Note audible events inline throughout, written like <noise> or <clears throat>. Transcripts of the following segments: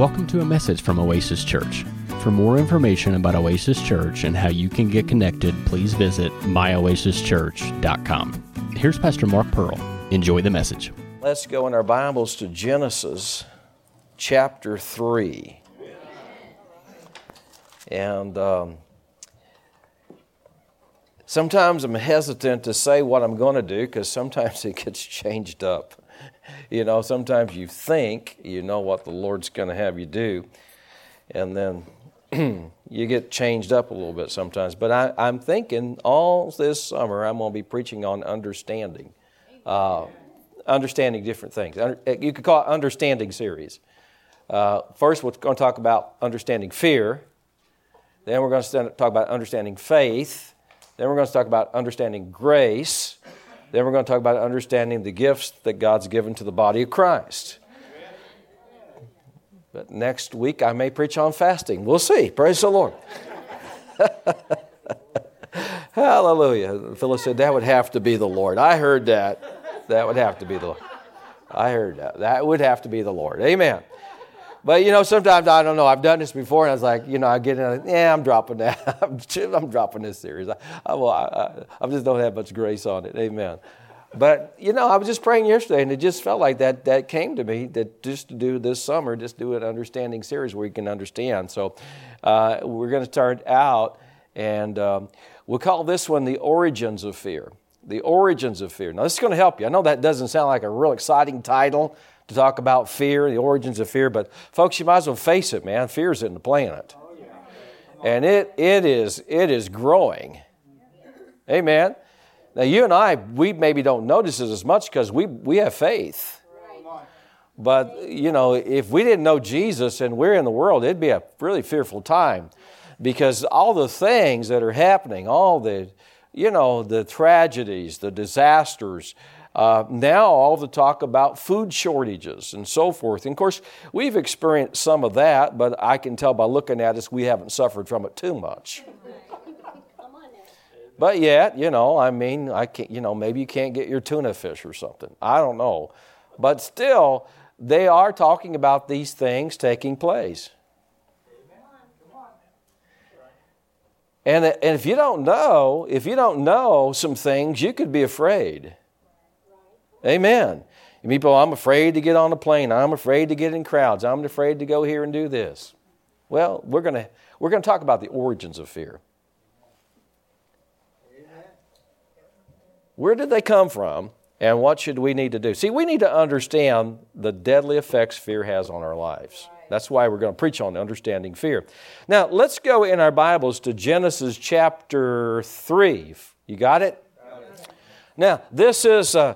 Welcome to a message from Oasis Church. For more information about Oasis Church and how you can get connected, please visit myoasischurch.com. Here's Pastor Mark Pearl. Enjoy the message. Let's go in our Bibles to Genesis chapter 3. And um, sometimes I'm hesitant to say what I'm going to do because sometimes <laughs> it gets changed up. You know, sometimes you think you know what the Lord's going to have you do, and then <clears throat> you get changed up a little bit sometimes. But I, I'm thinking all this summer I'm going to be preaching on understanding. Uh, understanding different things. You could call it understanding series. Uh, first, we're going to talk about understanding fear. Then we're going to talk about understanding faith. Then we're going to talk about understanding grace. Then we're going to talk about understanding the gifts that God's given to the body of Christ. But next week I may preach on fasting. We'll see. Praise the Lord. <laughs> Hallelujah. Phyllis said that would have to be the Lord. I heard that. That would have to be the Lord. I heard that. That would have to be the Lord. Amen. But you know, sometimes I don't know. I've done this before, and I was like, you know, I get in, yeah, I'm dropping that. <laughs> I'm, dropping this series. I, I, well, I, I just don't have much grace on it. Amen. But you know, I was just praying yesterday, and it just felt like that. That came to me that just to do this summer, just do an understanding series where you can understand. So uh, we're going to start out, and um, we'll call this one the origins of fear. The origins of fear. Now, this is going to help you. I know that doesn't sound like a real exciting title to talk about fear, the origins of fear, but folks, you might as well face it, man. Fear's in the planet. And it, it, is, it is growing. Amen. Now, you and I, we maybe don't notice it as much because we, we have faith. But, you know, if we didn't know Jesus and we're in the world, it'd be a really fearful time because all the things that are happening, all the, you know, the tragedies, the disasters, uh, now, all the talk about food shortages and so forth. And of course, we've experienced some of that, but I can tell by looking at us, we haven't suffered from it too much. <laughs> But yet, you know, I mean, I can't, you know, maybe you can't get your tuna fish or something. I don't know. But still, they are talking about these things taking place. And, and if you don't know, if you don't know some things, you could be afraid. Amen. And People, I'm afraid to get on a plane. I'm afraid to get in crowds. I'm afraid to go here and do this. Well, we're going we're going to talk about the origins of fear. Where did they come from, and what should we need to do? See, we need to understand the deadly effects fear has on our lives. That's why we're going to preach on understanding fear. Now, let's go in our Bibles to Genesis chapter 3. You? Got it. Now, this is. Uh,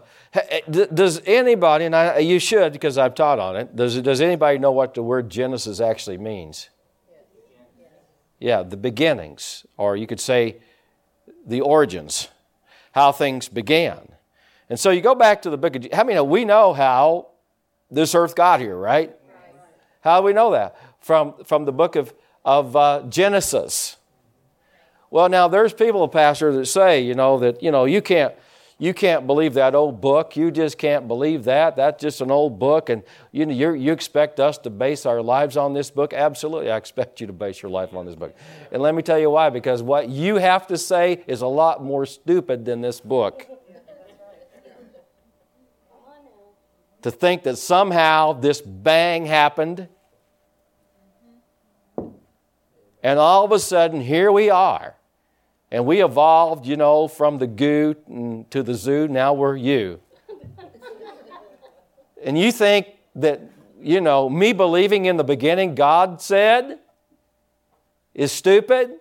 does anybody, and I, you should because I've taught on it, does, does anybody know what the word Genesis actually means? Yeah, the beginnings, or you could say the origins, how things began. And so you go back to the book of, how many we know how this earth got here, right? How do we know that? From, from the book of, of uh, Genesis. Well, now there's people, Pastor, that say, you know, that, you know, you can't, you can't believe that old book. You just can't believe that. That's just an old book. And you, know, you expect us to base our lives on this book? Absolutely, I expect you to base your life on this book. And let me tell you why because what you have to say is a lot more stupid than this book. to think that somehow this bang happened, and all of a sudden, here we are and we evolved, you know, from the goo to the zoo. Now we're you. <laughs> and you think that, you know, me believing in the beginning God said is stupid?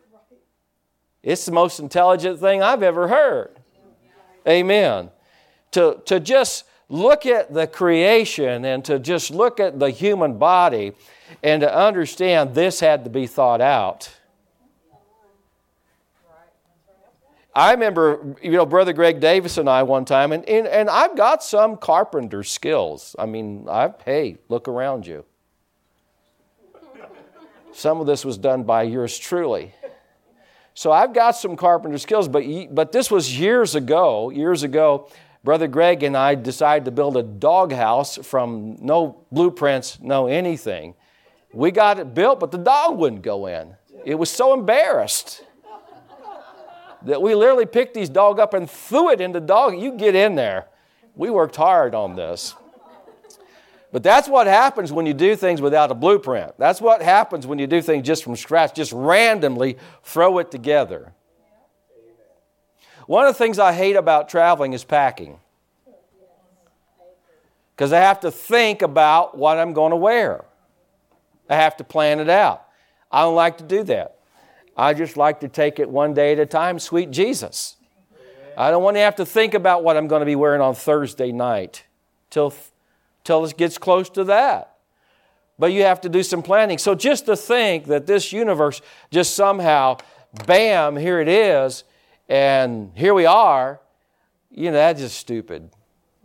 It's the most intelligent thing I've ever heard. Amen. To, to just look at the creation and to just look at the human body and to understand this had to be thought out I remember, you know, Brother Greg Davis and I one time, and, and, and I've got some carpenter skills. I mean, I've, hey, look around you. Some of this was done by yours truly. So I've got some carpenter skills, but, but this was years ago. Years ago, Brother Greg and I decided to build a doghouse from no blueprints, no anything. We got it built, but the dog wouldn't go in. It was so embarrassed that we literally picked these dog up and threw it into dog. You get in there. We worked hard on this. But that's what happens when you do things without a blueprint. That's what happens when you do things just from scratch, just randomly throw it together. One of the things I hate about traveling is packing. Because I have to think about what I'm going to wear. I have to plan it out. I don't like to do that. I just like to take it one day at a time, sweet Jesus. I don't want to have to think about what I'm going to be wearing on Thursday night till, till it gets close to that. But you have to do some planning. So just to think that this universe just somehow, bam, here it is, and here we are, you know, that's just stupid.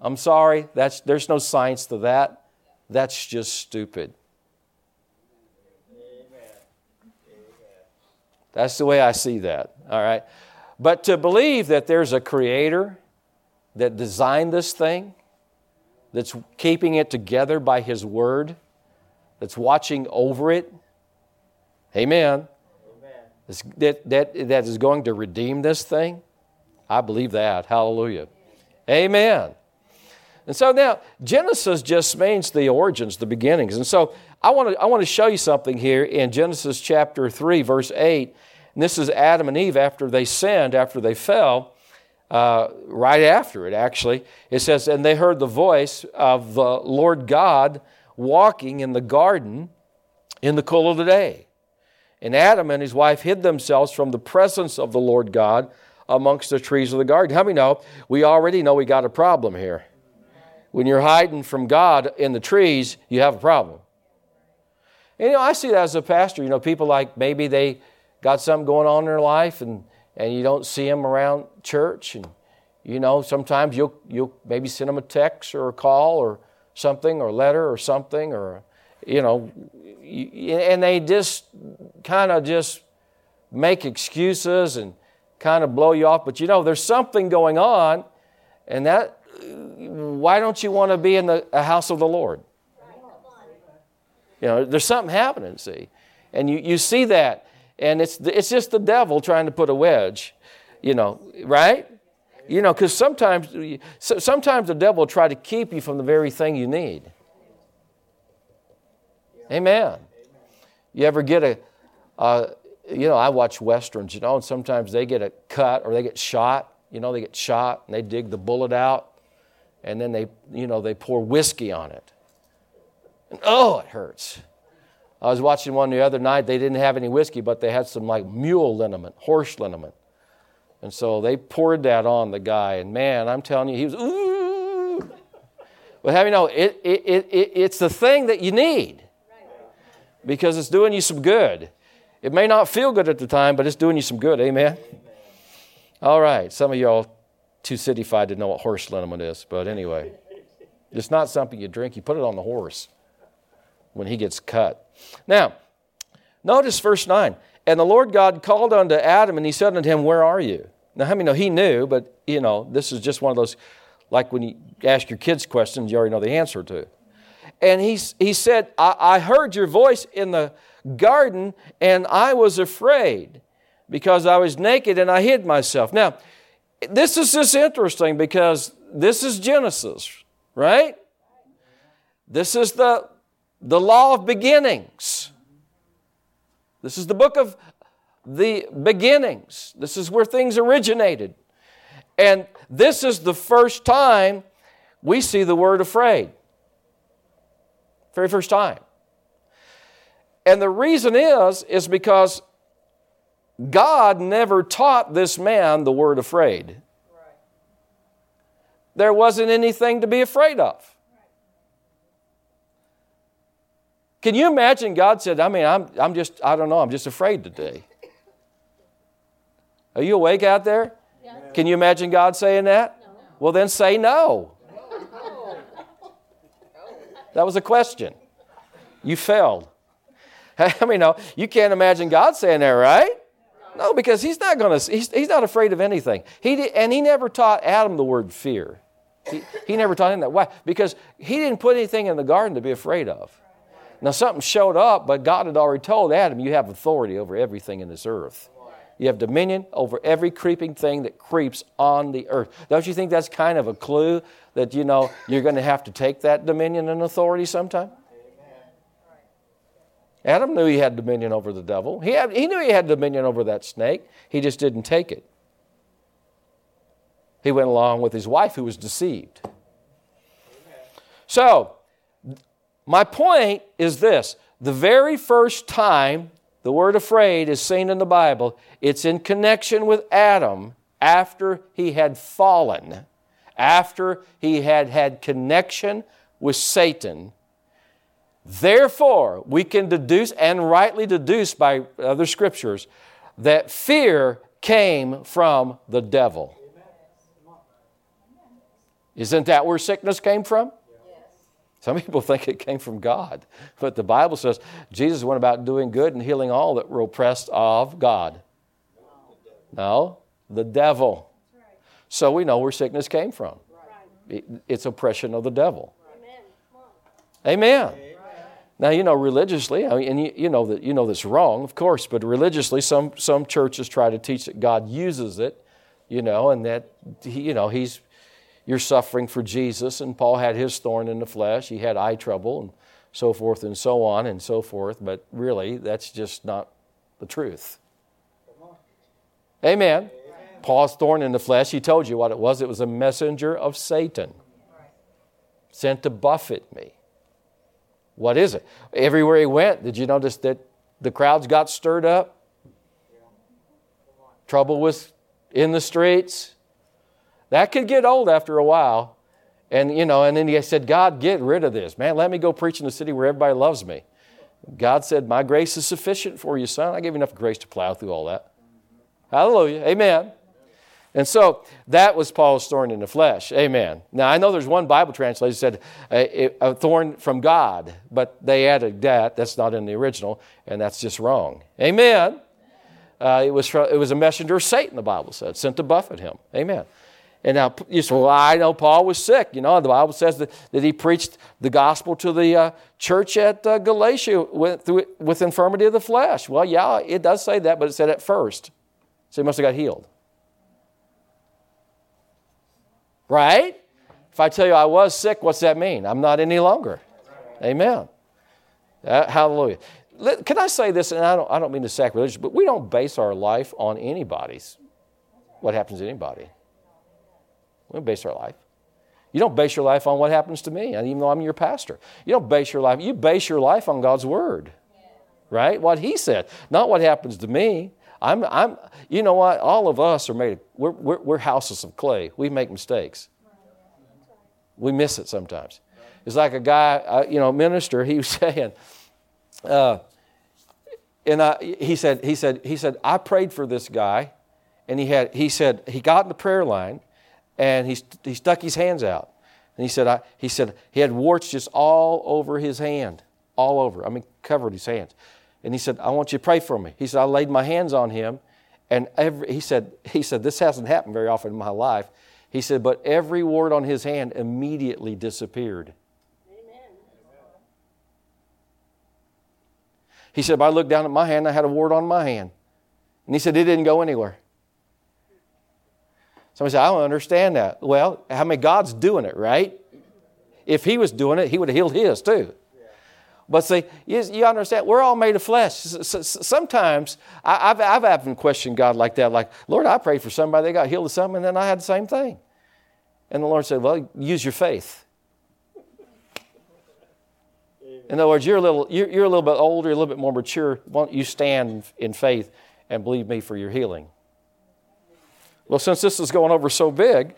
I'm sorry, that's, there's no science to that. That's just stupid. That's the way I see that, all right? But to believe that there's a creator that designed this thing, that's keeping it together by his word, that's watching over it, amen, amen. That, that, that is going to redeem this thing, I believe that. Hallelujah. Amen. And so now, Genesis just means the origins, the beginnings. And so I want to, I want to show you something here in Genesis chapter 3, verse 8. And this is Adam and Eve after they sinned, after they fell, uh, right after it, actually. It says, And they heard the voice of the Lord God walking in the garden in the cool of the day. And Adam and his wife hid themselves from the presence of the Lord God amongst the trees of the garden. How many know? We already know we got a problem here. When you're hiding from God in the trees, you have a problem. And, you know, I see that as a pastor. You know, people like maybe they got something going on in their life and, and you don't see them around church. And, you know, sometimes you'll, you'll maybe send them a text or a call or something or a letter or something or, you know, and they just kind of just make excuses and kind of blow you off. But, you know, there's something going on and that, why don't you want to be in the house of the Lord? You know, there's something happening, see. And you, you see that and it's, it's just the devil trying to put a wedge, you know, right? You know, because sometimes, sometimes the devil will try to keep you from the very thing you need. Amen. You ever get a, uh, you know, I watch westerns, you know, and sometimes they get a cut or they get shot. You know, they get shot and they dig the bullet out, and then they, you know, they pour whiskey on it. And oh, it hurts. I was watching one the other night. They didn't have any whiskey, but they had some like mule liniment, horse liniment. And so they poured that on the guy. And man, I'm telling you, he was, ooh. But have you know, it, it, it, it's the thing that you need because it's doing you some good. It may not feel good at the time, but it's doing you some good. Amen? All right. Some of y'all too cityfied to know what horse liniment is. But anyway, it's not something you drink. You put it on the horse when he gets cut. Now, notice verse 9. And the Lord God called unto Adam, and he said unto him, Where are you? Now, how many know he knew, but you know, this is just one of those, like when you ask your kids questions, you already know the answer to. And he, he said, I, I heard your voice in the garden, and I was afraid because I was naked and I hid myself. Now, this is just interesting because this is Genesis, right? This is the the law of beginnings. This is the book of the beginnings. This is where things originated. And this is the first time we see the word afraid. Very first time. And the reason is, is because God never taught this man the word afraid. There wasn't anything to be afraid of. Can you imagine God said, I mean, I'm, I'm just, I don't know, I'm just afraid today. Are you awake out there? Yeah. Can you imagine God saying that? No. Well, then say no. That was a question. You failed. <laughs> I mean, no, you can't imagine God saying that, right? No, because he's not going to, he's, he's not afraid of anything. He did, and he never taught Adam the word fear. He, he never taught him that. Why? Because he didn't put anything in the garden to be afraid of. Now, something showed up, but God had already told Adam, You have authority over everything in this earth. You have dominion over every creeping thing that creeps on the earth. Don't you think that's kind of a clue that, you know, you're going to have to take that dominion and authority sometime? Adam knew he had dominion over the devil. He, had, he knew he had dominion over that snake. He just didn't take it. He went along with his wife who was deceived. So, my point is this the very first time the word afraid is seen in the Bible, it's in connection with Adam after he had fallen, after he had had connection with Satan. Therefore, we can deduce and rightly deduce by other scriptures that fear came from the devil. Isn't that where sickness came from? Some people <laughs> think it came from God, but the Bible says Jesus went about doing good and healing all that were oppressed of God. No, the devil. So we know where sickness came from. It's oppression of the devil. Amen. Now you know religiously, I mean, and you, you know that you know this wrong, of course, but religiously, some some churches try to teach that God uses it, you know, and that he, you know he's you're suffering for Jesus. And Paul had his thorn in the flesh. He had eye trouble and so forth and so on and so forth. But really, that's just not the truth. Amen. Amen. Paul's thorn in the flesh, he told you what it was. It was a messenger of Satan sent to buffet me. What is it? Everywhere he went, did you notice that the crowds got stirred up? Trouble was in the streets. That could get old after a while. And, you know, and then he said, God, get rid of this. Man, let me go preach in a city where everybody loves me. God said, My grace is sufficient for you, son. I gave you enough grace to plow through all that. Hallelujah. Amen. And so that was Paul's thorn in the flesh. Amen. Now, I know there's one Bible translation that said a, thorn from God, but they added that. That's not in the original, and that's just wrong. Amen. Uh, it, was, it was a messenger of Satan, the Bible said, sent to buffet him. Amen. And now you say, well, I know Paul was sick. You know, the Bible says that, that he preached the gospel to the uh, church at uh, Galatia with, through, with infirmity of the flesh. Well, yeah, it does say that, but it said at first. So he must have got healed. Right? If I tell you I was sick, what's that mean? I'm not any longer. Amen. Uh, hallelujah. Can I say this? And I don't, I don't mean to sacrilegious, but we don't base our life on anybody's, what happens to anybody. We don't base our life. You don't base your life on what happens to me, even though I'm your pastor. You don't base your life, you base your life on God's word. Right? What he said, not what happens to me. I'm, I'm, you know what? All of us are made, we're, we're, we're houses of clay. We make mistakes. We miss it sometimes. It's like a guy, uh, you know, minister, he was <laughs> saying, uh, and I, he said, he said, he said, I prayed for this guy, and he had, he said, he got in the prayer line, and he, he stuck his hands out. And he said, I, he said he had warts just all over his hand, all over. I mean, covered his hands. And he said, I want you to pray for me. He said, I laid my hands on him, and every, he said, he said, this hasn't happened very often in my life. He said, but every wart on his hand immediately disappeared. Amen. He said, I looked down at my hand, I had a wart on my hand. And he said, it didn't go anywhere. Somebody said, I don't understand that. Well, how many God's doing it, right? If He was doing it, He would have healed His too. But see, you, you, understand, we're all made of flesh. Sometimes I, have I've often questioned God like that, like, Lord, I prayed for somebody, they got healed of something, and then I had the same thing. And the Lord said, Well, use your faith. In other words, you're a little, you're, you're a little bit older, a little bit more mature. Why don't you stand in faith and believe me for your healing? Well, since this is going over so big,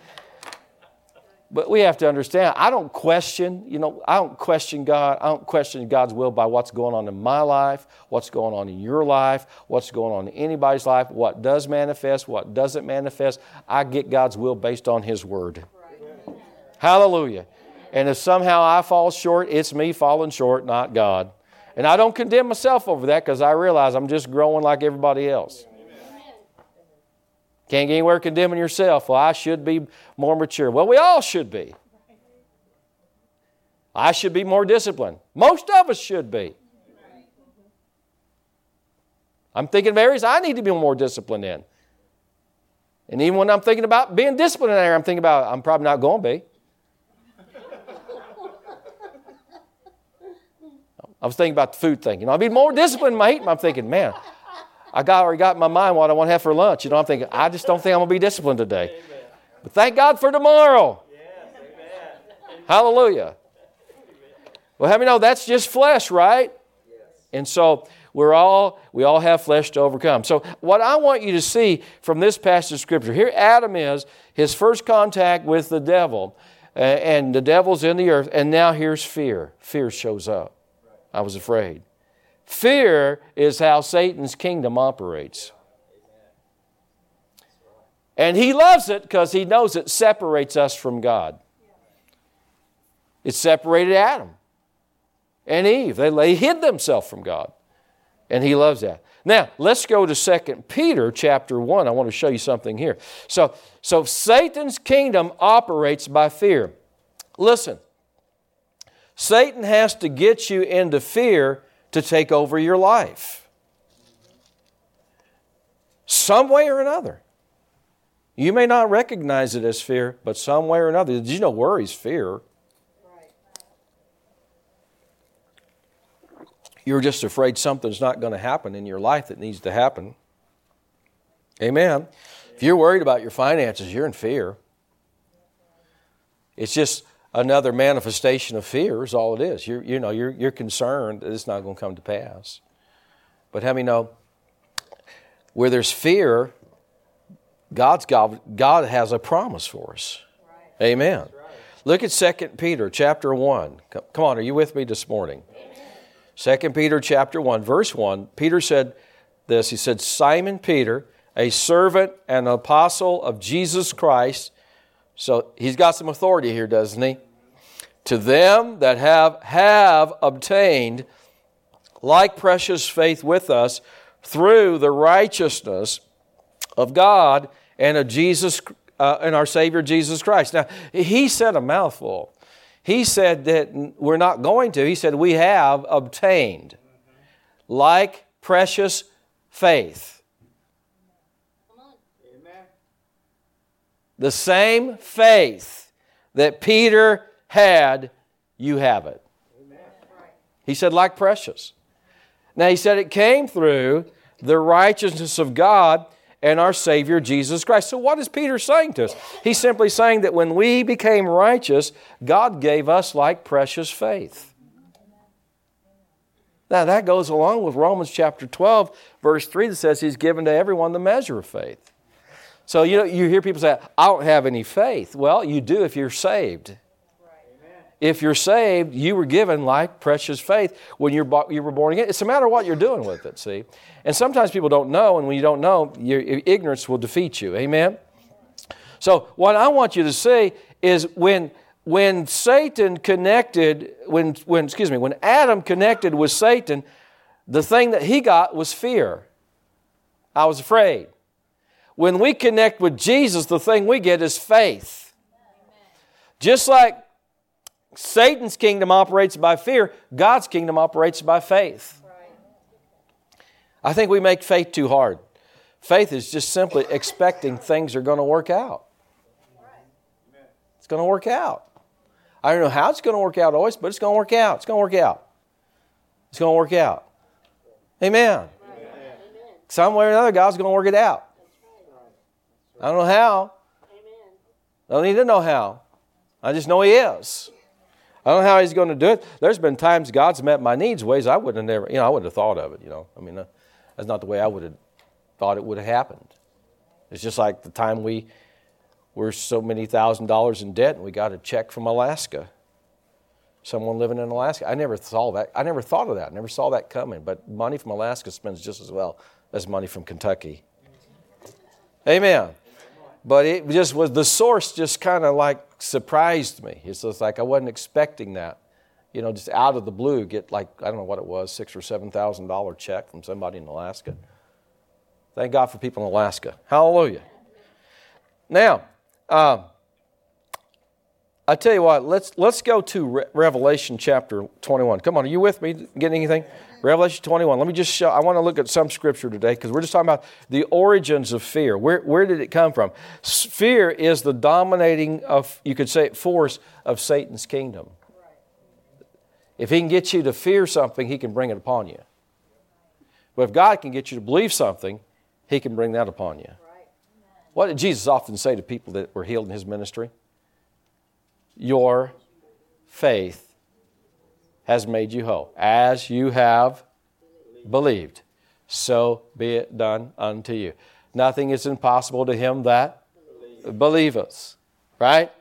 but we have to understand, I don't question, you know, I don't question God. I don't question God's will by what's going on in my life, what's going on in your life, what's going on in anybody's life, what does manifest, what doesn't manifest. I get God's will based on His Word. Right. Hallelujah. And if somehow I fall short, it's me falling short, not God. And I don't condemn myself over that because I realize I'm just growing like everybody else. Can't get anywhere condemning yourself. Well, I should be more mature. Well, we all should be. I should be more disciplined. Most of us should be. I'm thinking of areas I need to be more disciplined in. And even when I'm thinking about being disciplined there, I'm thinking about I'm probably not going to be. I was thinking about the food thing. You know, I'll be more disciplined in my eating. I'm thinking, man, I got already got in my mind what I want to have for lunch. You know, I'm thinking, I just don't think I'm gonna be disciplined today. Amen. But thank God for tomorrow. Yes, Hallelujah. Well, how many know that's just flesh, right? Yes. And so we're all we all have flesh to overcome. So what I want you to see from this passage of scripture here, Adam is his first contact with the devil, and the devil's in the earth, and now here's fear. Fear shows up. I was afraid. Fear is how Satan's kingdom operates. And he loves it because he knows it separates us from God. It separated Adam and Eve. They, they hid themselves from God. And he loves that. Now, let's go to 2 Peter chapter 1. I want to show you something here. So, so Satan's kingdom operates by fear. Listen, Satan has to get you into fear to take over your life. Some way or another. You may not recognize it as fear, but some way or another. Did you know worry is fear? You're just afraid something's not going to happen in your life that needs to happen. Amen. If you're worried about your finances, you're in fear. It's just another manifestation of fear is all it is. You're, you know, you're, you're concerned that it's not going to come to pass. But how many know where there's fear, God's God, God has a promise for us. Right. Amen. Right. Look at 2 Peter chapter 1. Come on, are you with me this morning? 2 Peter chapter 1, verse 1, Peter said this. He said, Simon Peter, a servant and apostle of Jesus Christ, so he's got some authority here, doesn't he? To them that have, have obtained like precious faith with us through the righteousness of God and of Jesus uh, and our Savior Jesus Christ. Now, he said a mouthful. He said that we're not going to. He said we have obtained like precious faith. The same faith that Peter had, you have it. He said, like precious. Now, he said it came through the righteousness of God and our Savior Jesus Christ. So, what is Peter saying to us? He's simply saying that when we became righteous, God gave us like precious faith. Now, that goes along with Romans chapter 12, verse 3, that says He's given to everyone the measure of faith. So you know, you hear people say, I don't have any faith. Well, you do if you're saved. If you're saved, you were given like precious faith when you're, you were born again. It's a matter of what you're doing with it, see? And sometimes people don't know, and when you don't know, your ignorance will defeat you. Amen? So, what I want you to see is when, when Satan connected, when, when, excuse me, when Adam connected with Satan, the thing that he got was fear. I was afraid. When we connect with Jesus, the thing we get is faith. Just like Satan's kingdom operates by fear, God's kingdom operates by faith. I think we make faith too hard. Faith is just simply expecting things are going to work out. It's going to work out. I don't know how it's going to work out always, but it's going to work out. It's going to work out. It's going to work out. Amen. Amen. Some way or another, God's going to work it out. I don't know how. Amen. I don't need to know how. I just know He is. I don't know how He's going to do it. There's been times God's met my needs ways I wouldn't have never, you know, I wouldn't have thought of it. You know, I mean, uh, that's not the way I would have thought it would have happened. It's just like the time we were so many thousand dollars in debt and we got a check from Alaska. Someone living in Alaska. I never saw that. I never thought of that. I never saw that coming. But money from Alaska spends just as well as money from Kentucky. Amen but it just was the source just kind of like surprised me. It's just like I wasn't expecting that. You know, just out of the blue, get like, I don't know what it was, six or seven thousand dollar check from somebody in Alaska. Thank God for people in Alaska. Hallelujah. Now, uh, I tell you what, let's let's go to Re- Revelation chapter 21. Come on, are you with me? Getting anything? Revelation 21. Let me just show. I want to look at some scripture today because we're just talking about the origins of fear. Where where did it come from? Fear is the dominating of you could say force of Satan's kingdom. If he can get you to fear something, he can bring it upon you. But if God can get you to believe something, he can bring that upon you. What did Jesus often say to people that were healed in his ministry? your faith has made you whole. As you have believed, so be it done unto you. Nothing is impossible to him that believeth. Right?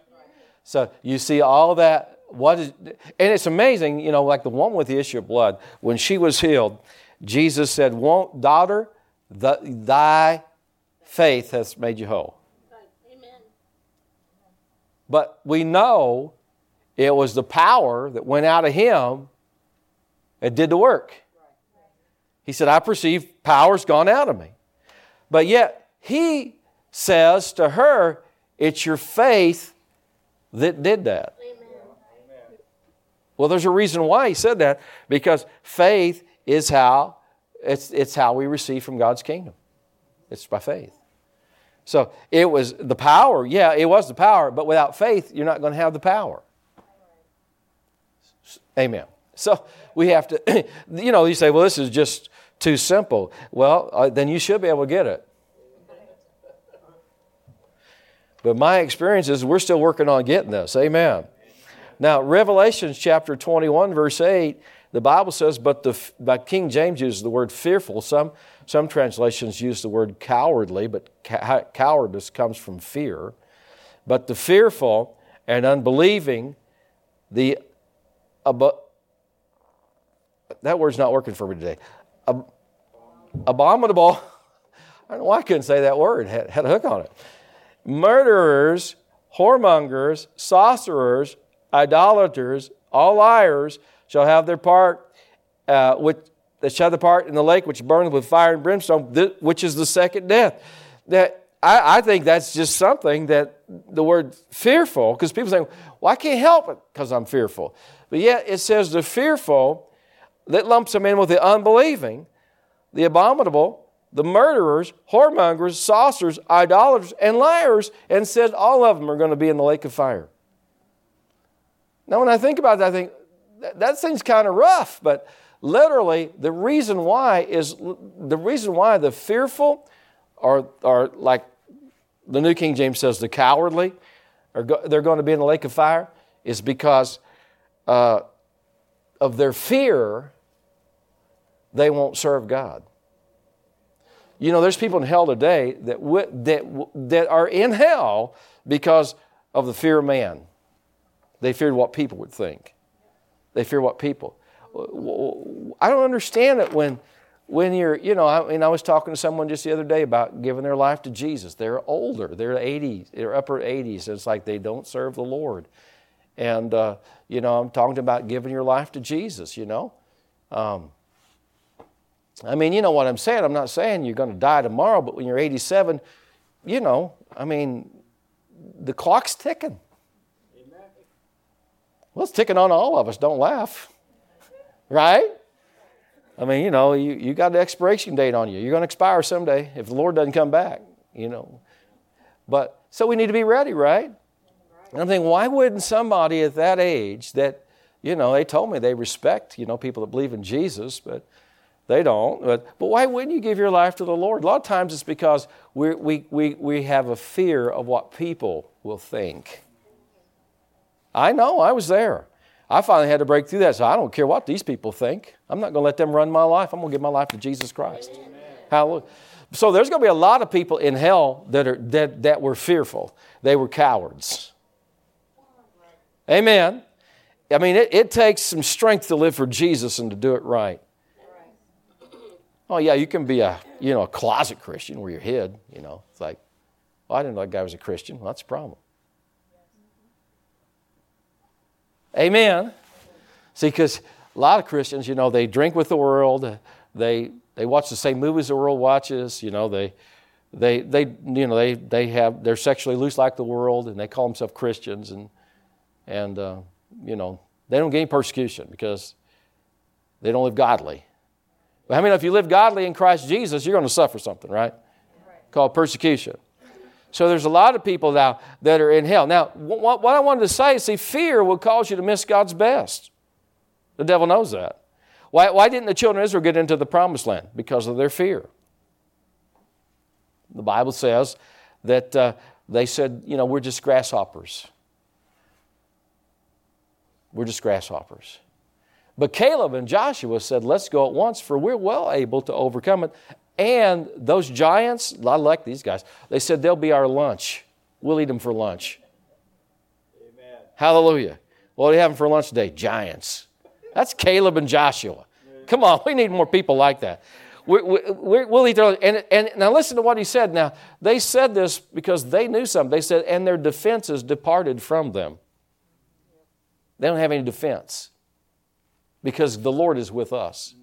So you see all that. What is, and it's amazing, you know, like the woman with the issue of blood, when she was healed, Jesus said, Won't, daughter, the, thy faith has made you whole. Amen. But we know it was the power that went out of him that did the work. He said, I perceive power's gone out of me. But yet, he says to her, It's your faith that did that. Amen. Well, there's a reason why he said that because faith is how it's, it's how we receive from God's kingdom. It's by faith. So it was the power. Yeah, it was the power, but without faith, you're not going to have the power. Amen. So we have to, <clears throat> you know, you say, well, this is just too simple. Well, uh, then you should be able to get it. But my experience is we're still working on getting this. Amen. Now, Revelations chapter 21, verse 8, the Bible says, but the, by King James uses the word fearful. Some some translations use the word cowardly, but cowardice comes from fear. But the fearful and unbelieving, the ab- that word's not working for me today. Ab- abominable. <laughs> I don't know why I couldn't say that word. Had, had a hook on it. Murderers, whoremongers, sorcerers, idolaters, all liars shall have their part, uh, with that shall depart in the lake which burns with fire and brimstone, which is the second death. That I, I think that's just something that the word fearful, because people say, well, I can't help it because I'm fearful. But yet it says the fearful that lumps them in with the unbelieving, the abominable, the murderers, whoremongers, saucers, idolaters, and liars, and says all of them are going to be in the lake of fire. Now, when I think about that, I think that, that seems kind of rough, but Literally, the reason why is the reason why the fearful are, are like the New King James says, the cowardly, are go, they're going to be in the lake of fire, is because uh, of their fear, they won't serve God. You know, there's people in hell today that, w- that, w- that are in hell because of the fear of man. They feared what people would think. They fear what people. I don't understand it when, when you're, you know, I mean, I was talking to someone just the other day about giving their life to Jesus. They're older, they're 80s, they're upper 80s. It's like they don't serve the Lord. And, uh, you know, I'm talking about giving your life to Jesus, you know. Um, I mean, you know what I'm saying. I'm not saying you're going to die tomorrow, but when you're 87, you know, I mean, the clock's ticking. Well, it's ticking on all of us. Don't laugh. Right? I mean, you know, you, you got the expiration date on you. You're going to expire someday if the Lord doesn't come back, you know. But so we need to be ready, right? And I'm thinking, why wouldn't somebody at that age that, you know, they told me they respect, you know, people that believe in Jesus, but they don't. But, but why wouldn't you give your life to the Lord? A lot of times it's because we we, we, we have a fear of what people will think. I know, I was there. I finally had to break through that. So I don't care what these people think. I'm not going to let them run my life. I'm going to give my life to Jesus Christ. Amen. Hallelujah. So there's going to be a lot of people in hell that, are, that, that were fearful. They were cowards. Amen. I mean, it, it takes some strength to live for Jesus and to do it right. Oh yeah, you can be a you know a closet Christian where you're hid. You know, it's like, well, I didn't know that guy was a Christian. Well, that's a problem. Amen. See, because a lot of Christians, you know, they drink with the world, they they watch the same movies the world watches, you know, they they they you know they they have they're sexually loose like the world and they call themselves Christians and And, uh, you know, they don't get any persecution because they don't live godly. But how many if you live godly in Christ Jesus, you're going to suffer something, right? right. Called persecution. So there's a lot of people now that are in hell. Now, what, I wanted to say is, see, fear will cause you to miss God's best. The devil knows that. Why, why didn't the children of Israel get into the promised land? Because of their fear. The Bible says that uh, they said, you know, we're just grasshoppers. We're just grasshoppers. But Caleb and Joshua said, let's go at once, for we're well able to overcome it. And those giants, I like these guys, they said they'll be our lunch. We'll eat them for lunch. Amen. Hallelujah. What are you having for lunch today? Giants. That's Caleb and Joshua. Come on, we need more people like that. We, we, we'll eat their and, and now listen to what he said. Now they said this because they knew something. They said, and their defenses departed from them. They don't have any defense because the Lord is with us.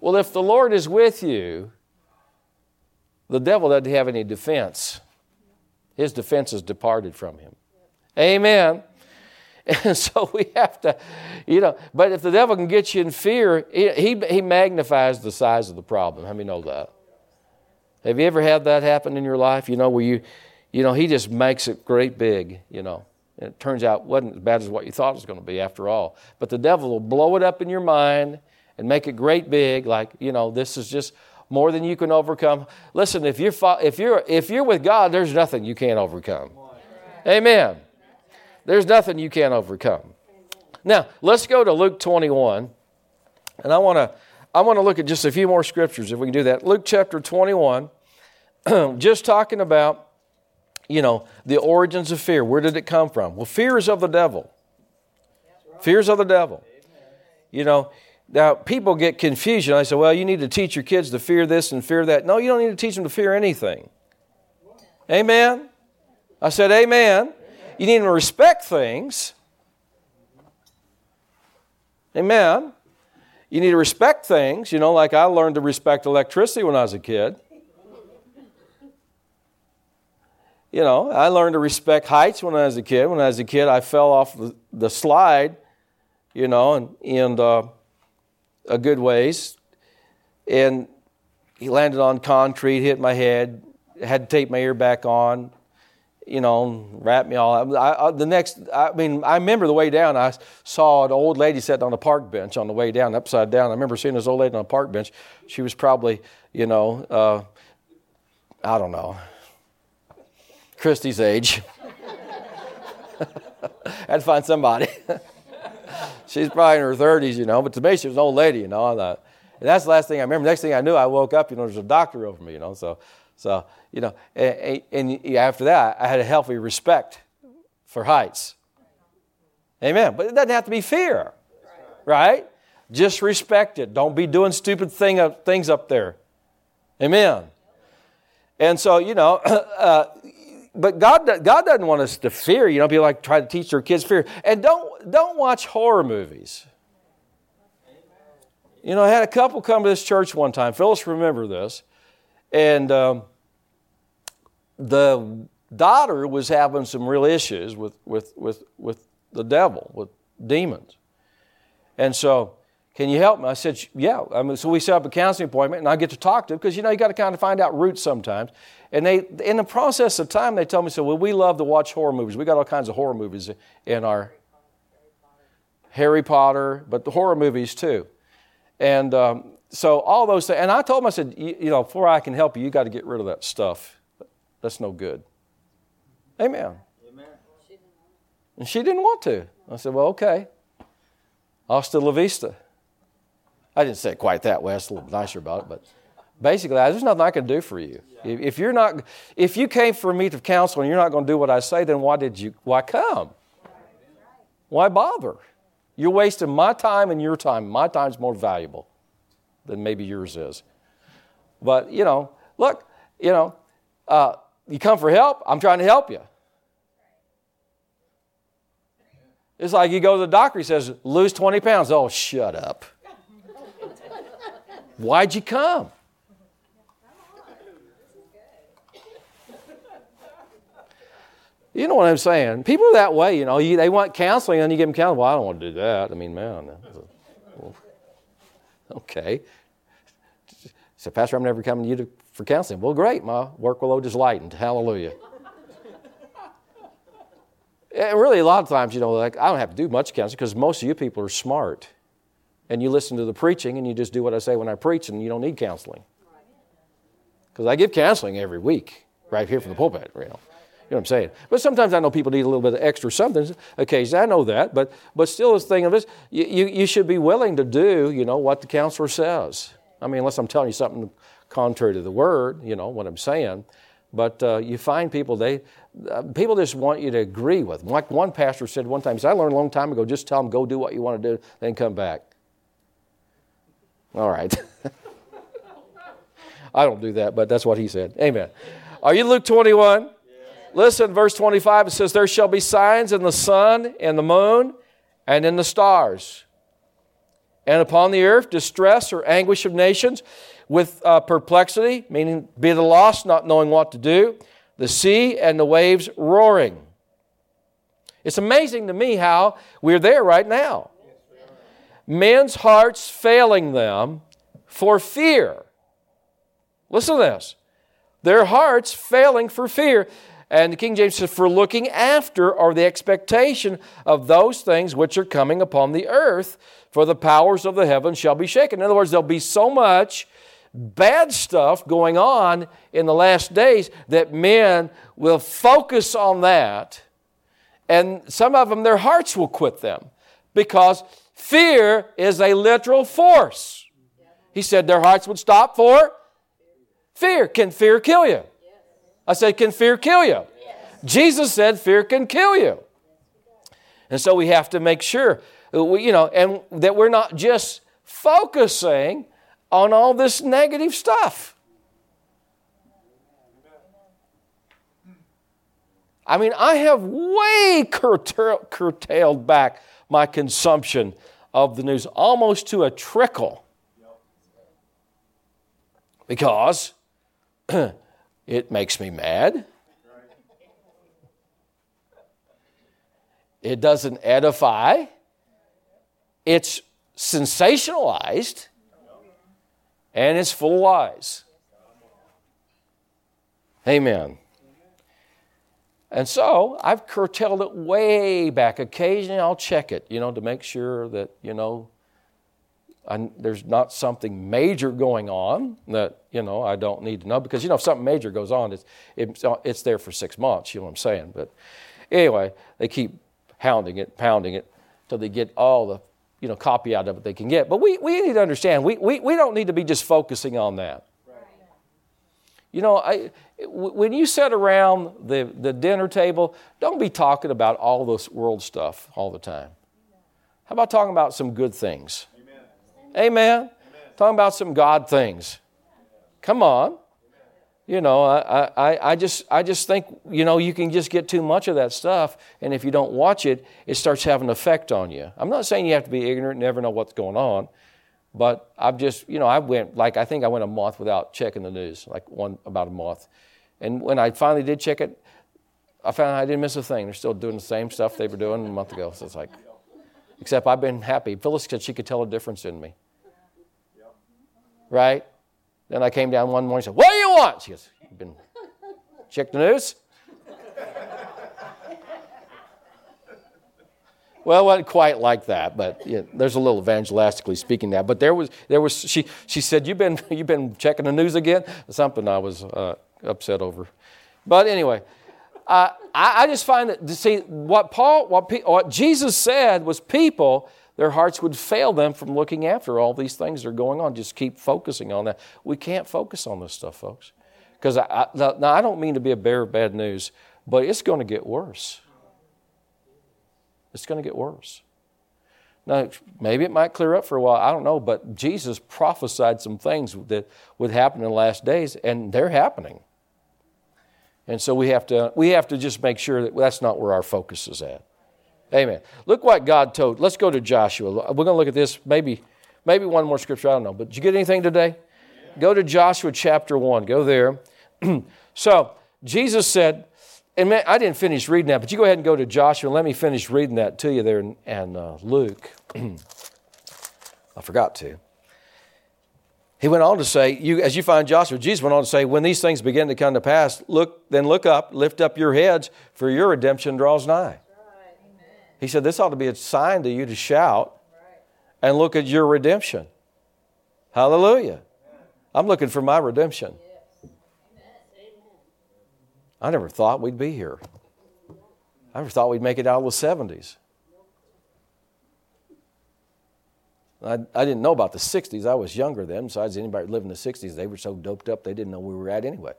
Well, if the Lord is with you, the devil doesn't have any defense. His defense departed from him. Amen. And <laughs> so we have to, you know, but if the devil can get you in fear, he, he, magnifies the size of the problem. How many know that? Have you ever had that happen in your life? You know, where you, you know, he just makes it great big, you know. And it turns out wasn't as bad as what you thought it was going to be after all. But the devil will blow it up in your mind and make it great big, like, you know, this is just more than you can overcome. Listen, if you're, if you're, if you're with God, there's nothing you can't overcome. Amen. There's nothing you can't overcome. Now, let's go to Luke 21. And I want to I want to look at just a few more scriptures if we can do that. Luke chapter 21, <clears throat> just talking about, you know, the origins of fear. Where did it come from? Well, fear is of the devil. Fears of the devil. You know, now people get confusion. I say, well, you need to teach your kids to fear this and fear that. No, you don't need to teach them to fear anything. Amen? I said, Amen. You need to respect things. Amen. You need to respect things. You know, like I learned to respect electricity when I was a kid. You know, I learned to respect heights when I was a kid. When I was a kid, I fell off the, the slide, you know, and, and uh, a good ways. And he landed on concrete, hit my head, had to tape my ear back on you know, wrap me all. I, I, the next, I mean, I remember the way down. I saw an old lady sitting on a park bench on the way down, upside down. I remember seeing this old lady on a park bench. She was probably, you know, uh, I don't know, Christy's age. <laughs> Had to find somebody. <laughs> She's probably in her 30s, you know, but to me, she was an old lady, you know. And, uh, and that's the last thing I remember. Next thing I knew, I woke up, you know, there's a doctor over me, you know. So, so you know, and, and after that, I had a healthy respect for heights. Amen. But it doesn't have to be fear, right? Just respect it. Don't be doing stupid thing, things up there. Amen. And so, you know, <clears throat> uh, but God, God doesn't want us to fear. You know, be like try to teach our kids fear. And don't, don't watch horror movies. You know, I had a couple come to this church one time. Phyllis, remember this. And um, the daughter was having some real issues with, with, with, with the devil, with demons. And so, can you help me? I said, yeah. I mean, so we set up a counseling appointment, and I get to talk to them because, you know, you got to kind of find out roots sometimes. And they, in the process of time, they told me, so, well, we love to watch horror movies. We got all kinds of horror movies in our Harry Potter, but the horror movies too. And um, so all those things. And I told them, I said, you, you know, before I can help you, you got to get rid of that stuff that's no good. Amen. Amen. And she didn't want to. I said, Well, okay. Hasta la vista. I didn't say it quite that way. I was a little nicer about it, but basically, there's nothing I can do for you. If you're not, if you came for me to counsel and you're not going to do what I say, then why did you? Why come? Why bother? You're wasting my time and your time. My time's more valuable than maybe yours is. But you know, look, you know, uh, you come for help? I'm trying to help you. It's like you go to the doctor, he says, lose 20 pounds. Oh, shut up. Why'd you come? You know what I'm saying? People are that way, you know. You, they want counseling, and you give them counseling. Well, I don't want to do that. I mean, man. <laughs> Okay. So, Pastor, I'm never coming to you to, for counseling. Well, great. My work workload is lightened. Hallelujah. <laughs> and really, a lot of times, you know, like I don't have to do much counseling because most of you people are smart, and you listen to the preaching, and you just do what I say when I preach, and you don't need counseling. Because I give counseling every week, right here from the pulpit. You know. You know what I'm saying? But sometimes I know people need a little bit of extra something. Occasionally, I know that. But, but still, this thing of this, you, you, you should be willing to do, you know, what the counselor says. I mean, unless I'm telling you something contrary to the word, you know, what I'm saying. But uh, you find people, they, uh, people just want you to agree with them. Like one pastor said one time, he said, I learned a long time ago, just tell them, go do what you want to do, then come back. All right. <laughs> I don't do that, but that's what he said. Amen. Are you Luke 21? Listen, verse 25, it says, There shall be signs in the sun and the moon and in the stars. And upon the earth, distress or anguish of nations with uh, perplexity, meaning be the lost, not knowing what to do, the sea and the waves roaring. It's amazing to me how we're there right now. Men's hearts failing them for fear. Listen to this. Their hearts failing for fear. And the King James says, for looking after or the expectation of those things which are coming upon the earth, for the powers of the heavens shall be shaken. In other words, there'll be so much bad stuff going on in the last days that men will focus on that. And some of them, their hearts will quit them because fear is a literal force. He said their hearts would stop for fear. Can fear kill you? I said, Can fear kill you? Jesus said, Fear can kill you. And so we have to make sure, uh, we, you know, and that we're not just focusing on all this negative stuff. I mean, I have way curtailed back my consumption of the news almost to a trickle because <clears throat> It makes me mad. It doesn't edify. It's sensationalized and it's full of lies. Amen. And so I've curtailed it way back. Occasionally I'll check it, you know, to make sure that, you know, I, there's not something major going on that you know I don't need to know because you know if something major goes on, it's it's, it's there for six months. You know what I'm saying? But anyway, they keep hounding it, pounding it till they get all the you know copy out of it they can get. But we, we need to understand we, we, we don't need to be just focusing on that. You know, I, when you sit around the, the dinner table, don't be talking about all this world stuff all the time. How about talking about some good things? Amen. Amen. Talking about some God things. Come on. You know, I, I, I, just, I just think, you know, you can just get too much of that stuff, and if you don't watch it, it starts having an effect on you. I'm not saying you have to be ignorant and never know what's going on, but I've just, you know, I went, like, I think I went a month without checking the news, like one, about a month. And when I finally did check it, I found I didn't miss a thing. They're still doing the same stuff they were doing a month ago. So it's like, except I've been happy. Phyllis said she could tell a difference in me right? Then I came down one morning and said, What do you want? She goes, You've been check the news? Well, wasn't quite like that, but yeah, there's a little evangelistically speaking that. But there was, there was. She, she said, "You've been, you've been checking the news again." Something I was uh, upset over. But anyway, uh, I, I, just find that to see what Paul, what, what Jesus said was people their hearts would fail them from looking after all these things that are going on. Just keep focusing on that. We can't focus on this stuff, folks. Because I, I, now, I don't mean to be a bearer of bad news, but it's going to get worse. It's going to get worse. Now, maybe it might clear up for a while. I don't know. But Jesus prophesied some things that would happen in the last days, and they're happening. And so we have to, we have to just make sure that that's not where our focus is at. Amen. Look what God told. Let's go to Joshua. We're going to look at this maybe, maybe one more scripture. I don't know. But did you get anything today? Go to Joshua chapter 1. Go there. <clears throat> so, Jesus said, and man, I didn't finish reading that, but you go ahead and go to Joshua and let me finish reading that to you there and, uh, Luke. <clears throat> I forgot to. He went on to say, you, as you find Joshua, Jesus went on to say, when these things begin to come to pass, look, then look up, lift up your heads, for your redemption draws nigh. He said, this ought to be a sign to you to shout and look at your redemption. Hallelujah. I'm looking for my redemption. I never thought we'd be here. I never thought we'd make it out of the 70s. I, I didn't know about the 60s. I was younger then. Besides, anybody living in the 60s, they were so doped up they didn't know where we were at anyway.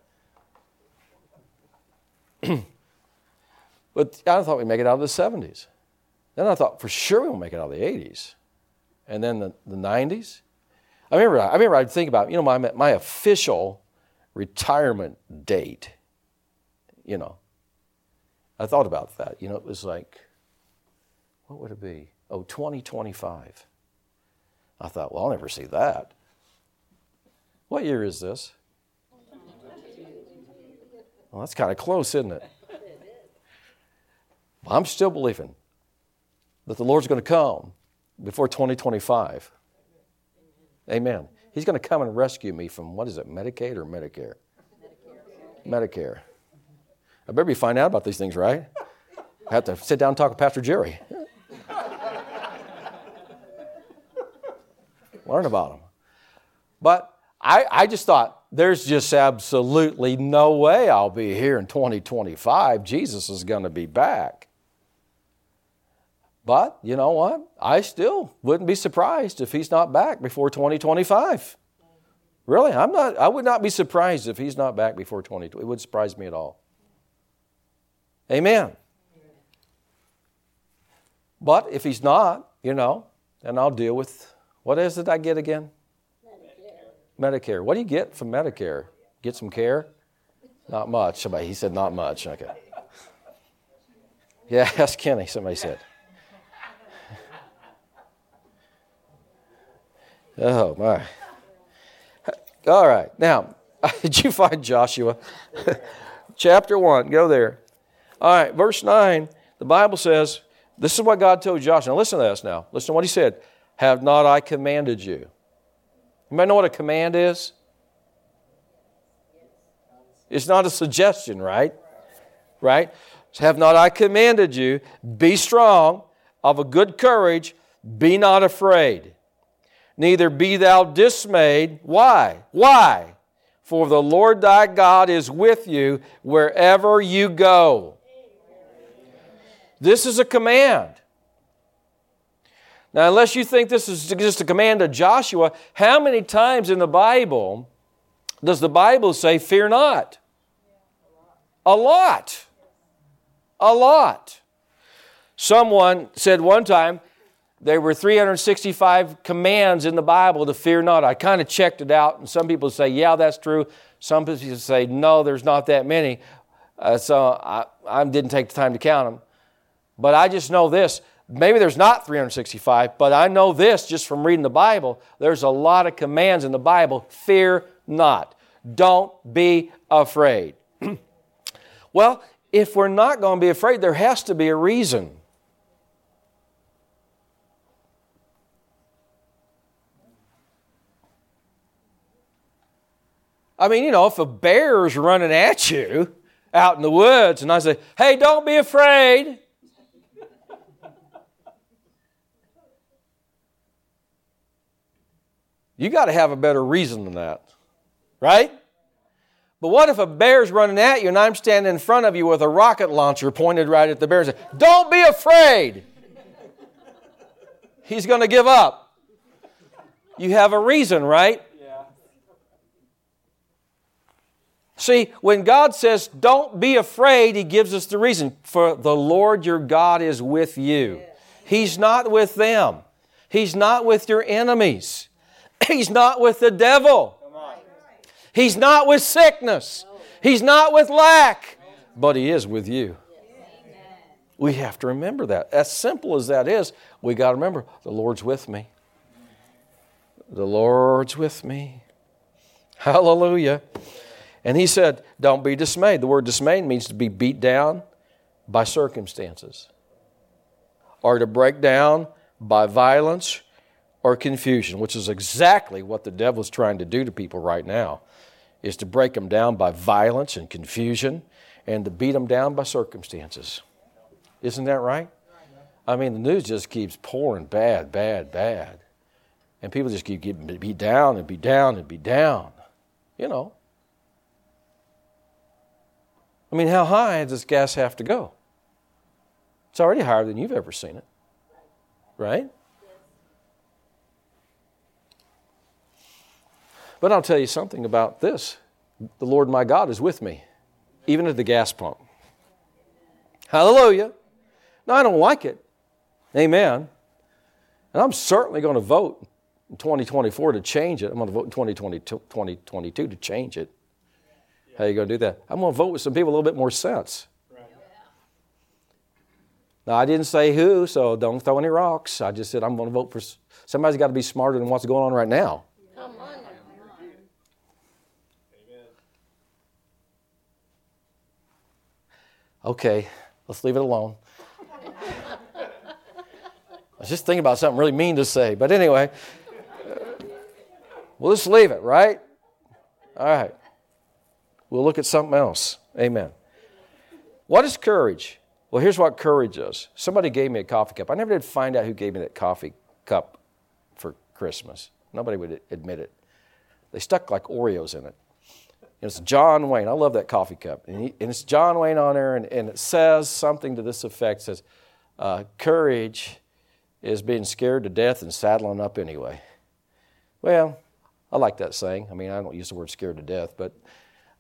<clears throat> but I thought we'd make it out of the 70s. Then I thought for sure we'll make it out of the 80s. And then the, the 90s. I remember, I remember I'd think about, you know, my, my official retirement date, you know. I thought about that. You know, it was like, what would it be? Oh, 2025. I thought, well, I'll never see that. What year is this? Well, that's kind of close, isn't it? I'm still believing that the Lord's going to come before 2025. Amen. He's going to come and rescue me from what is it, Medicaid or Medicare? Medicare. Medicare. I better be finding out about these things, right? I have to sit down and talk with Pastor Jerry. learn about them. But I, I just thought, there's just absolutely no way I'll be here in 2025. Jesus is going to be back. But you know what? I still wouldn't be surprised if he's not back before 2025. Really, I'm not, I would not be surprised if he's not back before 2020. It wouldn't surprise me at all. Amen. But if he's not, you know, then I'll deal with what is it I get again? Medicare. Medicare. What do you get from Medicare? Get some care? Not much. Somebody he said not much. Okay. Yeah, <laughs> ask Kenny, somebody said. Oh my. All right. Now, <laughs> did you find Joshua? <laughs> Chapter 1. Go there. All right, verse 9. The Bible says, this is what God told Joshua. Now listen to this now. Listen to what he said. Have not I commanded you? You might know what a command is? It's not a suggestion, right? Right? Have not I commanded you? Be strong, of a good courage, be not afraid. Neither be thou dismayed. Why? Why? For the Lord thy God is with you wherever you go. This is a command. Now, unless you think this is just a command of Joshua, how many times in the Bible does the Bible say, Fear not? A lot. A lot. Someone said one time there were 365 commands in the Bible to fear not. I kind of checked it out, and some people say, Yeah, that's true. Some people say, No, there's not that many. Uh, so I, I didn't take the time to count them. But I just know this Maybe there's not 365, but I know this just from reading the Bible. There's a lot of commands in the Bible. Fear not. Don't be afraid. <clears throat> well, if we're not going to be afraid, there has to be a reason. I mean, you know, if a bear's running at you out in the woods and I say, hey, don't be afraid, You got to have a better reason than that, right? But what if a bear's running at you and I'm standing in front of you with a rocket launcher pointed right at the bear and say, Don't be afraid? He's going to give up. You have a reason, right? Yeah. See, when God says, Don't be afraid, He gives us the reason. For the Lord your God is with you. He's not with them, He's not with your enemies. <laughs> He's not with the devil. He's not with sickness. He's not with lack. But He is with you. We have to remember that. As simple as that is, we got to remember the Lord's with me. The Lord's with me. Hallelujah. And he said, Don't be dismayed. The word dismayed means to be beat down by circumstances, or to break down by violence or confusion, which is exactly what the devil is trying to do to people right now, is to break them down by violence and confusion and to beat them down by circumstances. Isn't that right? I mean, the news just keeps pouring bad, bad, bad. And people just keep getting beat down and beat down and beat down. You know. I mean, how high does gas have to go? It's already higher than you've ever seen it. Right? But I'll tell you something about this the Lord my God is with me, even at the gas pump. Hallelujah. Now, I don't like it. Amen. And I'm certainly going to vote in 2024 to change it. I'm going to vote in 2022, 2022 to change it. How are you going to do that? I'm going to vote with some people a little bit more sense. Now, I didn't say who, so don't throw any rocks. I just said I'm going to vote for somebody's got to be smarter than what's going on right now. Okay, let's leave it alone. I was just thinking about something really mean to say, but anyway, we'll just leave it, right? All right. We'll look at something else. Amen. What is courage? Well, here's what courage is. Somebody gave me a coffee cup. I never did find out who gave me that coffee cup for Christmas. Nobody would admit it. They stuck like Oreos in it. And it's John Wayne. I love that coffee cup. And, he, and it's John Wayne on there, and, and, it says something to this effect. It says, uh, courage is being scared to death and saddling up anyway. Well, I like that saying. I mean, I don't use the word scared to death, but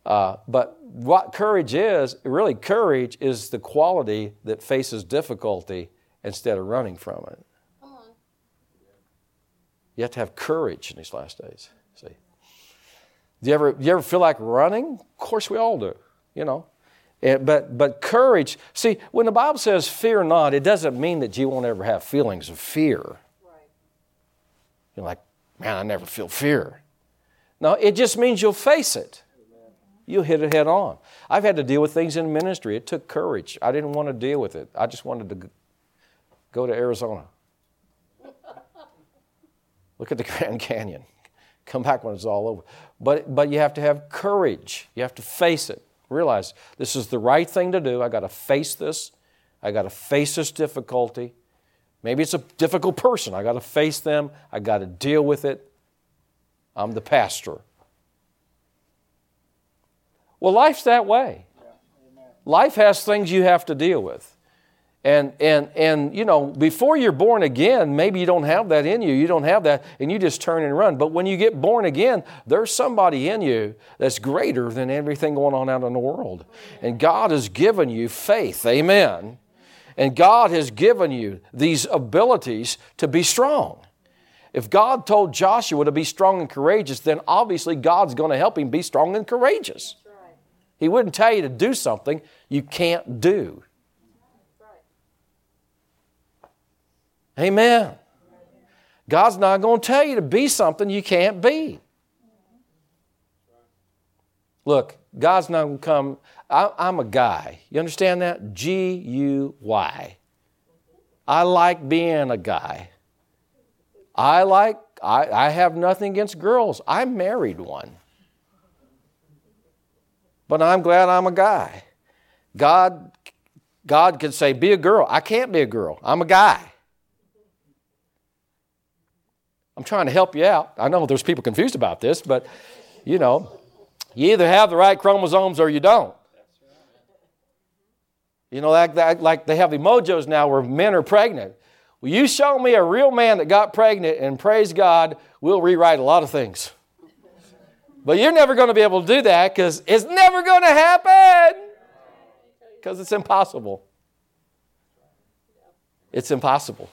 uh, but what courage is, really, courage is the quality that faces difficulty instead of running from it. You have to have courage in these last days. See, do you ever, do you ever feel like running? Of course, we all do. You know, and, but but courage. See, when the Bible says "fear not," it doesn't mean that you won't ever have feelings of fear. Right. You're like, man, I never feel fear. No, it just means you'll face it. You'll hit it head on. I've had to deal with things in ministry. It took courage. I didn't want to deal with it. I just wanted to go to Arizona. <laughs> Look at the Grand Canyon. Come back when it's all over. But, but you have to have courage. You have to face it. Realize this is the right thing to do. I got to face this. I got to face this difficulty. Maybe it's a difficult person. I got to face them. I got to deal with it. I'm the pastor. Well, life's that way. Life has things you have to deal with. And, and, and, you know, before you're born again, maybe you don't have that in you. You don't have that, and you just turn and run. But when you get born again, there's somebody in you that's greater than everything going on out in the world. And God has given you faith. Amen. And God has given you these abilities to be strong. If God told Joshua to be strong and courageous, then obviously God's going to help him be strong and courageous. He wouldn't tell you to do something you can't do. Amen. God's not going to tell you to be something you can't be. Look, God's not going to come. I, am a guy. You understand that? G U Y. I like being a guy. I like, I, I have nothing against girls. I married one but I'm glad I'm a guy. God, God could say, Be a girl. I can't be a girl. I'm a guy. I'm trying to help you out. I know there's people confused about this, but you know, you either have the right chromosomes or you don't. You know, like, like they have the now where men are pregnant. Will you show me a real man that got pregnant and praise God, we'll rewrite a lot of things. But you're never going to be able to do that because it's never going to happen because it's impossible. It's impossible.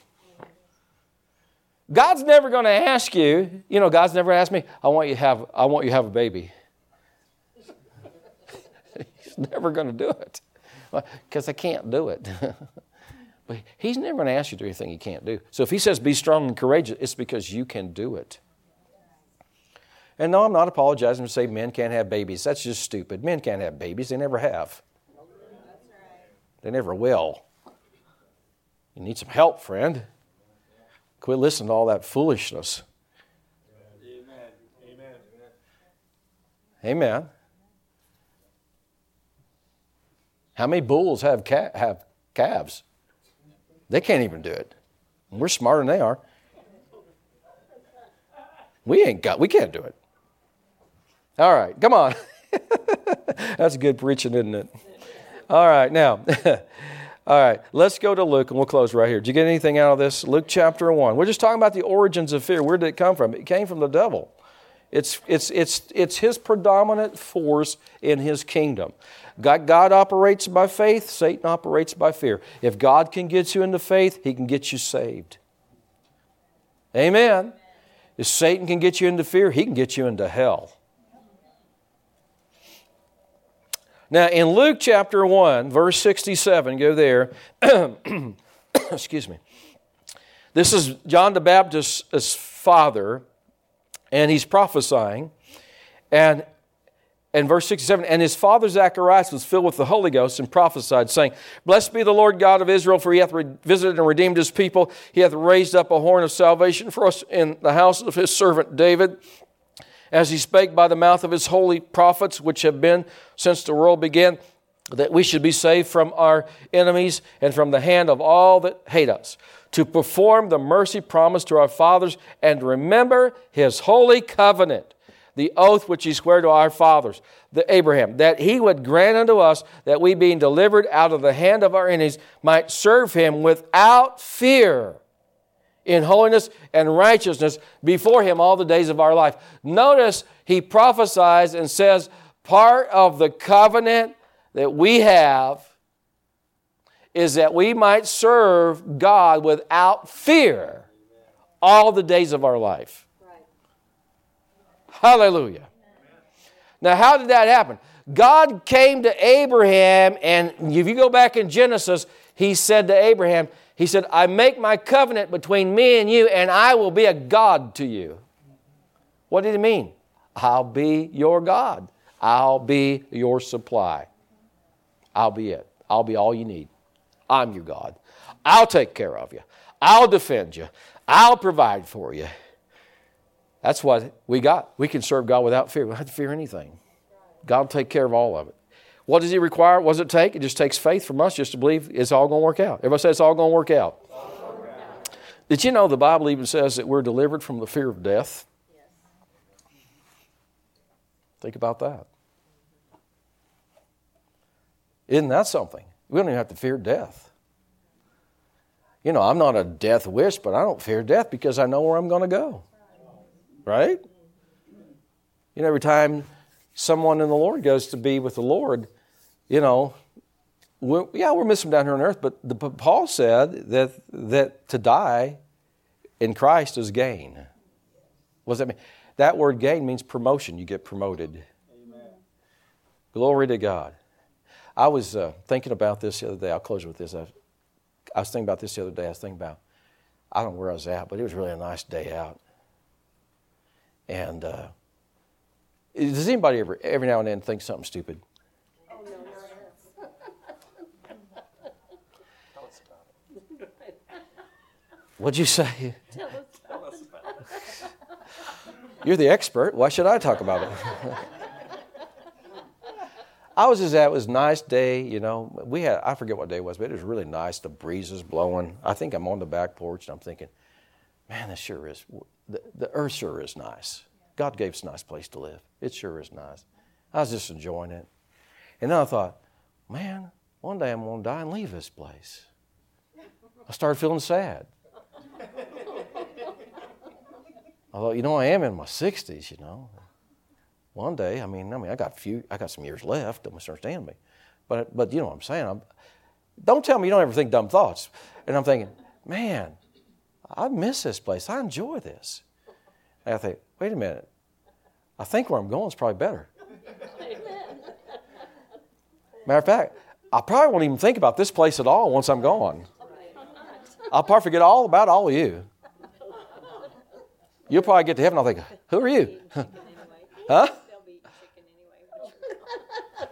God's never going to ask you, you know, God's never asked me, I want you to have, I want you to have a baby. <laughs> He's never going to do it because I can't do it. <laughs> but He's never going to ask you to do anything He can't do. So if He says be strong and courageous, it's because you can do it. And no, I'm not apologizing to say men can't have babies. That's just stupid. Men can't have babies, they never have. They never will. You need some help, friend. Quit listening to all that foolishness. Amen. Amen. Amen. How many bulls have, ca- have calves? They can't even do it. We're smarter than they are. We ain't got, we can't do it. All right, come on. <laughs> That's good preaching, isn't it? All right, now, <laughs> all right, let's go to Luke and we'll close right here. Did you get anything out of this? Luke chapter 1. We're just talking about the origins of fear. Where did it come from? It came from the devil. It's, it's, it's, it's his predominant force in his kingdom. God, God operates by faith, Satan operates by fear. If God can get you into faith, he can get you saved. Amen. If Satan can get you into fear, he can get you into hell. Now, in Luke chapter 1, verse 67, go there. <clears throat> Excuse me. This is John the Baptist's father, and he's prophesying. And and verse 67 and his father zacharias was filled with the holy ghost and prophesied saying blessed be the lord god of israel for he hath visited and redeemed his people he hath raised up a horn of salvation for us in the house of his servant david as he spake by the mouth of his holy prophets which have been since the world began that we should be saved from our enemies and from the hand of all that hate us to perform the mercy promised to our fathers and remember his holy covenant the oath which he sware to our fathers, the Abraham, that he would grant unto us that we, being delivered out of the hand of our enemies, might serve him without fear in holiness and righteousness before him all the days of our life. Notice he prophesies and says, part of the covenant that we have is that we might serve God without fear all the days of our life. Hallelujah. Now, how did that happen? God came to Abraham, and if you go back in Genesis, he said to Abraham, He said, I make my covenant between me and you, and I will be a God to you. What did he mean? I'll be your God. I'll be your supply. I'll be it. I'll be all you need. I'm your God. I'll take care of you. I'll defend you. I'll provide for you. That's what we got. We can serve God without fear. We don't have to fear anything. God will take care of all of it. What does He require? What does it take? It just takes faith from us just to believe it's all going to work out. Everybody say it's all going to work out. Did you know the Bible even says that we're delivered from the fear of death? Think about that. Isn't that something? We don't even have to fear death. You know, I'm not a death wish, but I don't fear death because I know where I'm going to go. Right? You know, every time someone in the Lord goes to be with the Lord, you know, we're, yeah, we're missing down here on earth, but, the, but Paul said that, that to die in Christ is gain. What does that mean? That word gain means promotion. You get promoted. Amen. Glory to God. I was uh, thinking about this the other day. I'll close with this. I, I was thinking about this the other day. I was thinking about, I don't know where I was at, but it was really a nice day out. And uh, does anybody ever, every now and then, think something stupid? What'd you say? <laughs> You're the expert. Why should I talk about it? <laughs> I was just at it was a nice day, you know. We had I forget what day it was, but it was really nice. The breeze is blowing. I think I'm on the back porch and I'm thinking, man, this sure is the, the earth sure is nice. God gave us a nice place to live. It sure is nice. I was just enjoying it. And then I thought, man, one day I'm going to die and leave this place. I started feeling sad. <laughs> I thought, you know, I am in my 60s, you know. One day, I mean, I mean, I got few, I got some years left. Don't misunderstand me, but but you know what I'm saying. I'm, don't tell me you don't ever think dumb thoughts. And I'm thinking, man, I miss this place. I enjoy this. And I think, wait a minute. I think where I'm going is probably better. <laughs> Matter of fact, I probably won't even think about this place at all once I'm gone. I'll probably forget all about all of you. You'll probably get to heaven. I'll think, who are you? <laughs> Huh?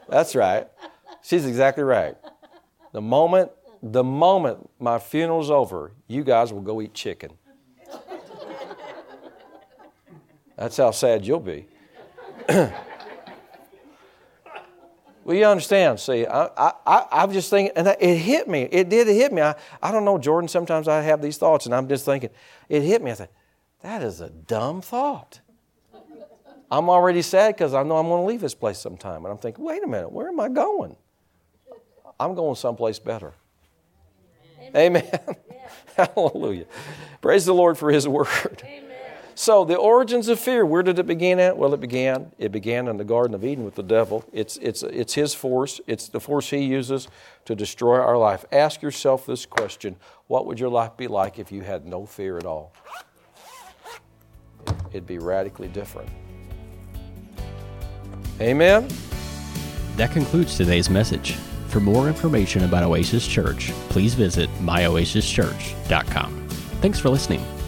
That's right. She's exactly right. The moment, the moment my funeral's over, you guys will go eat chicken. <laughs> That's how sad you'll be. <clears throat> well, you understand. See, I, I, I'm just thinking, and it hit me. It did hit me. I, I don't know, Jordan. Sometimes I have these thoughts, and I'm just thinking, it hit me. I said, that is a dumb thought. I'm already sad because I know I'm going to leave this place sometime. And I'm thinking, wait a minute, where am I going? I'm going someplace better. Amen. Amen. <laughs> Hallelujah. Praise the Lord for His word. Amen. So, the origins of fear, where did it begin at? Well, it began. It began in the Garden of Eden with the devil. It's, it's, it's his force, it's the force he uses to destroy our life. Ask yourself this question What would your life be like if you had no fear at all? It'd be radically different. Amen. That concludes today's message. For more information about Oasis Church, please visit myoasischurch.com. Thanks for listening.